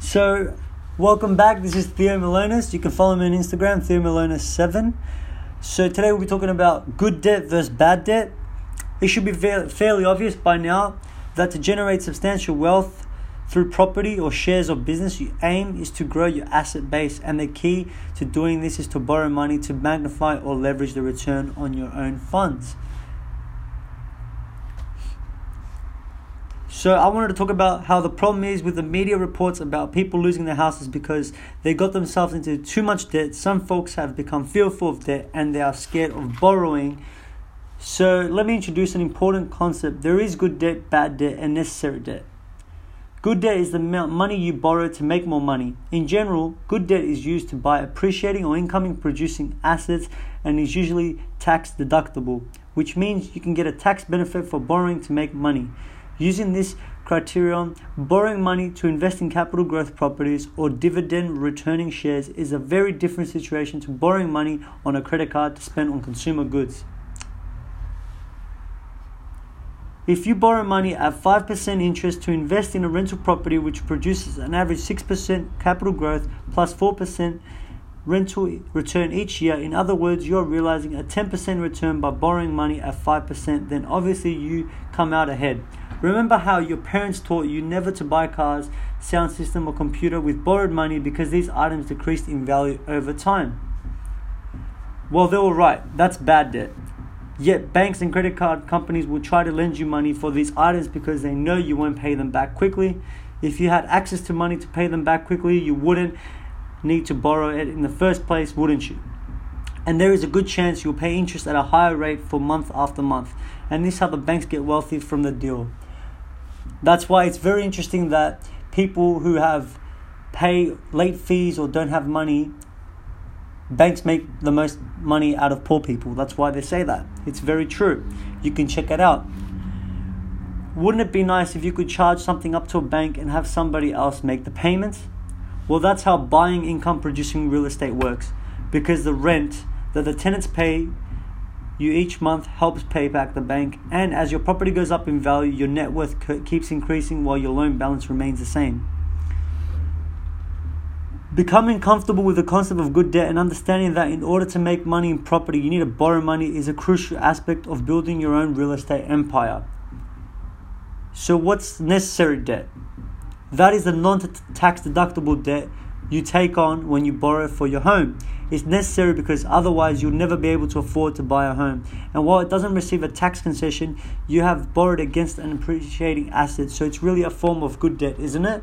So, welcome back. This is Theo Malonis. You can follow me on Instagram, Theo Malonis7. So, today we'll be talking about good debt versus bad debt. It should be fairly obvious by now that to generate substantial wealth through property or shares of business, your aim is to grow your asset base, and the key to doing this is to borrow money to magnify or leverage the return on your own funds. So I wanted to talk about how the problem is with the media reports about people losing their houses because they got themselves into too much debt. Some folks have become fearful of debt and they are scared of borrowing. So let me introduce an important concept. There is good debt, bad debt, and necessary debt. Good debt is the amount money you borrow to make more money. In general, good debt is used to buy appreciating or income producing assets and is usually tax deductible, which means you can get a tax benefit for borrowing to make money. Using this criterion, borrowing money to invest in capital growth properties or dividend returning shares is a very different situation to borrowing money on a credit card to spend on consumer goods. If you borrow money at 5% interest to invest in a rental property which produces an average 6% capital growth plus 4% rental return each year, in other words, you're realizing a 10% return by borrowing money at 5%, then obviously you come out ahead. Remember how your parents taught you never to buy cars, sound system, or computer with borrowed money because these items decreased in value over time. Well, they were right. That's bad debt. Yet banks and credit card companies will try to lend you money for these items because they know you won't pay them back quickly. If you had access to money to pay them back quickly, you wouldn't need to borrow it in the first place, wouldn't you? And there is a good chance you'll pay interest at a higher rate for month after month. And this is how the banks get wealthy from the deal. That's why it's very interesting that people who have pay late fees or don't have money banks make the most money out of poor people. That's why they say that. It's very true. You can check it out. Wouldn't it be nice if you could charge something up to a bank and have somebody else make the payments? Well, that's how buying income producing real estate works because the rent that the tenants pay you each month helps pay back the bank, and as your property goes up in value, your net worth keeps increasing while your loan balance remains the same. Becoming comfortable with the concept of good debt and understanding that in order to make money in property, you need to borrow money is a crucial aspect of building your own real estate empire. So, what's necessary debt? That is the non tax deductible debt you take on when you borrow for your home. It's necessary because otherwise you'll never be able to afford to buy a home. And while it doesn't receive a tax concession, you have borrowed against an appreciating asset. So it's really a form of good debt, isn't it?